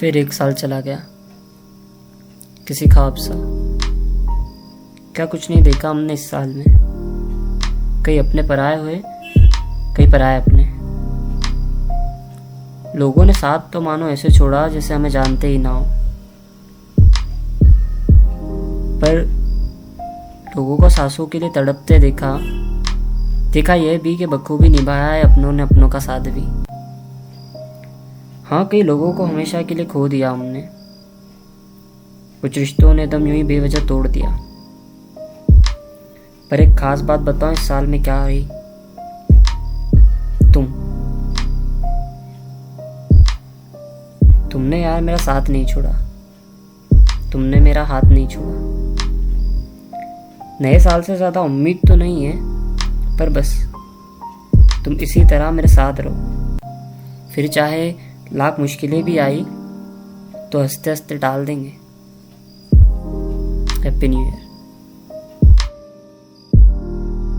फिर एक साल चला गया। किसी ख्वाब सा। क्या कुछ नहीं देखा हमने इस साल में। कई अपने पराए हुए, कई पराए अपने। लोगों ने साथ तो मानो ऐसे छोड़ा जैसे हमें जानते ही ना हो। पर लोगों को सासों के लिए तड़पते देखा देखा यह भी कि बखूबी निभाया है अपनों ने अपनों का साथ भी। हाँ कई लोगों को हमेशा के लिए खो दिया हमने। कुछ रिश्तों ने दम यूँ ही बेवजह तोड़ दिया। पर एक खास बात बताऊँ, इस साल में क्या रही तुम। तुमने यार मेरा साथ नहीं छोड़ा। तुमने मेरा हाथ नहीं छोड़ा। नए साल से ज़्यादा उम्मीद तो नहीं है, पर बस तुम इसी तरह मेरे साथ रहो। फिर चाहे लाख मुश्किलें भी आई तो हँसते हँसते डाल देंगे। Happy new year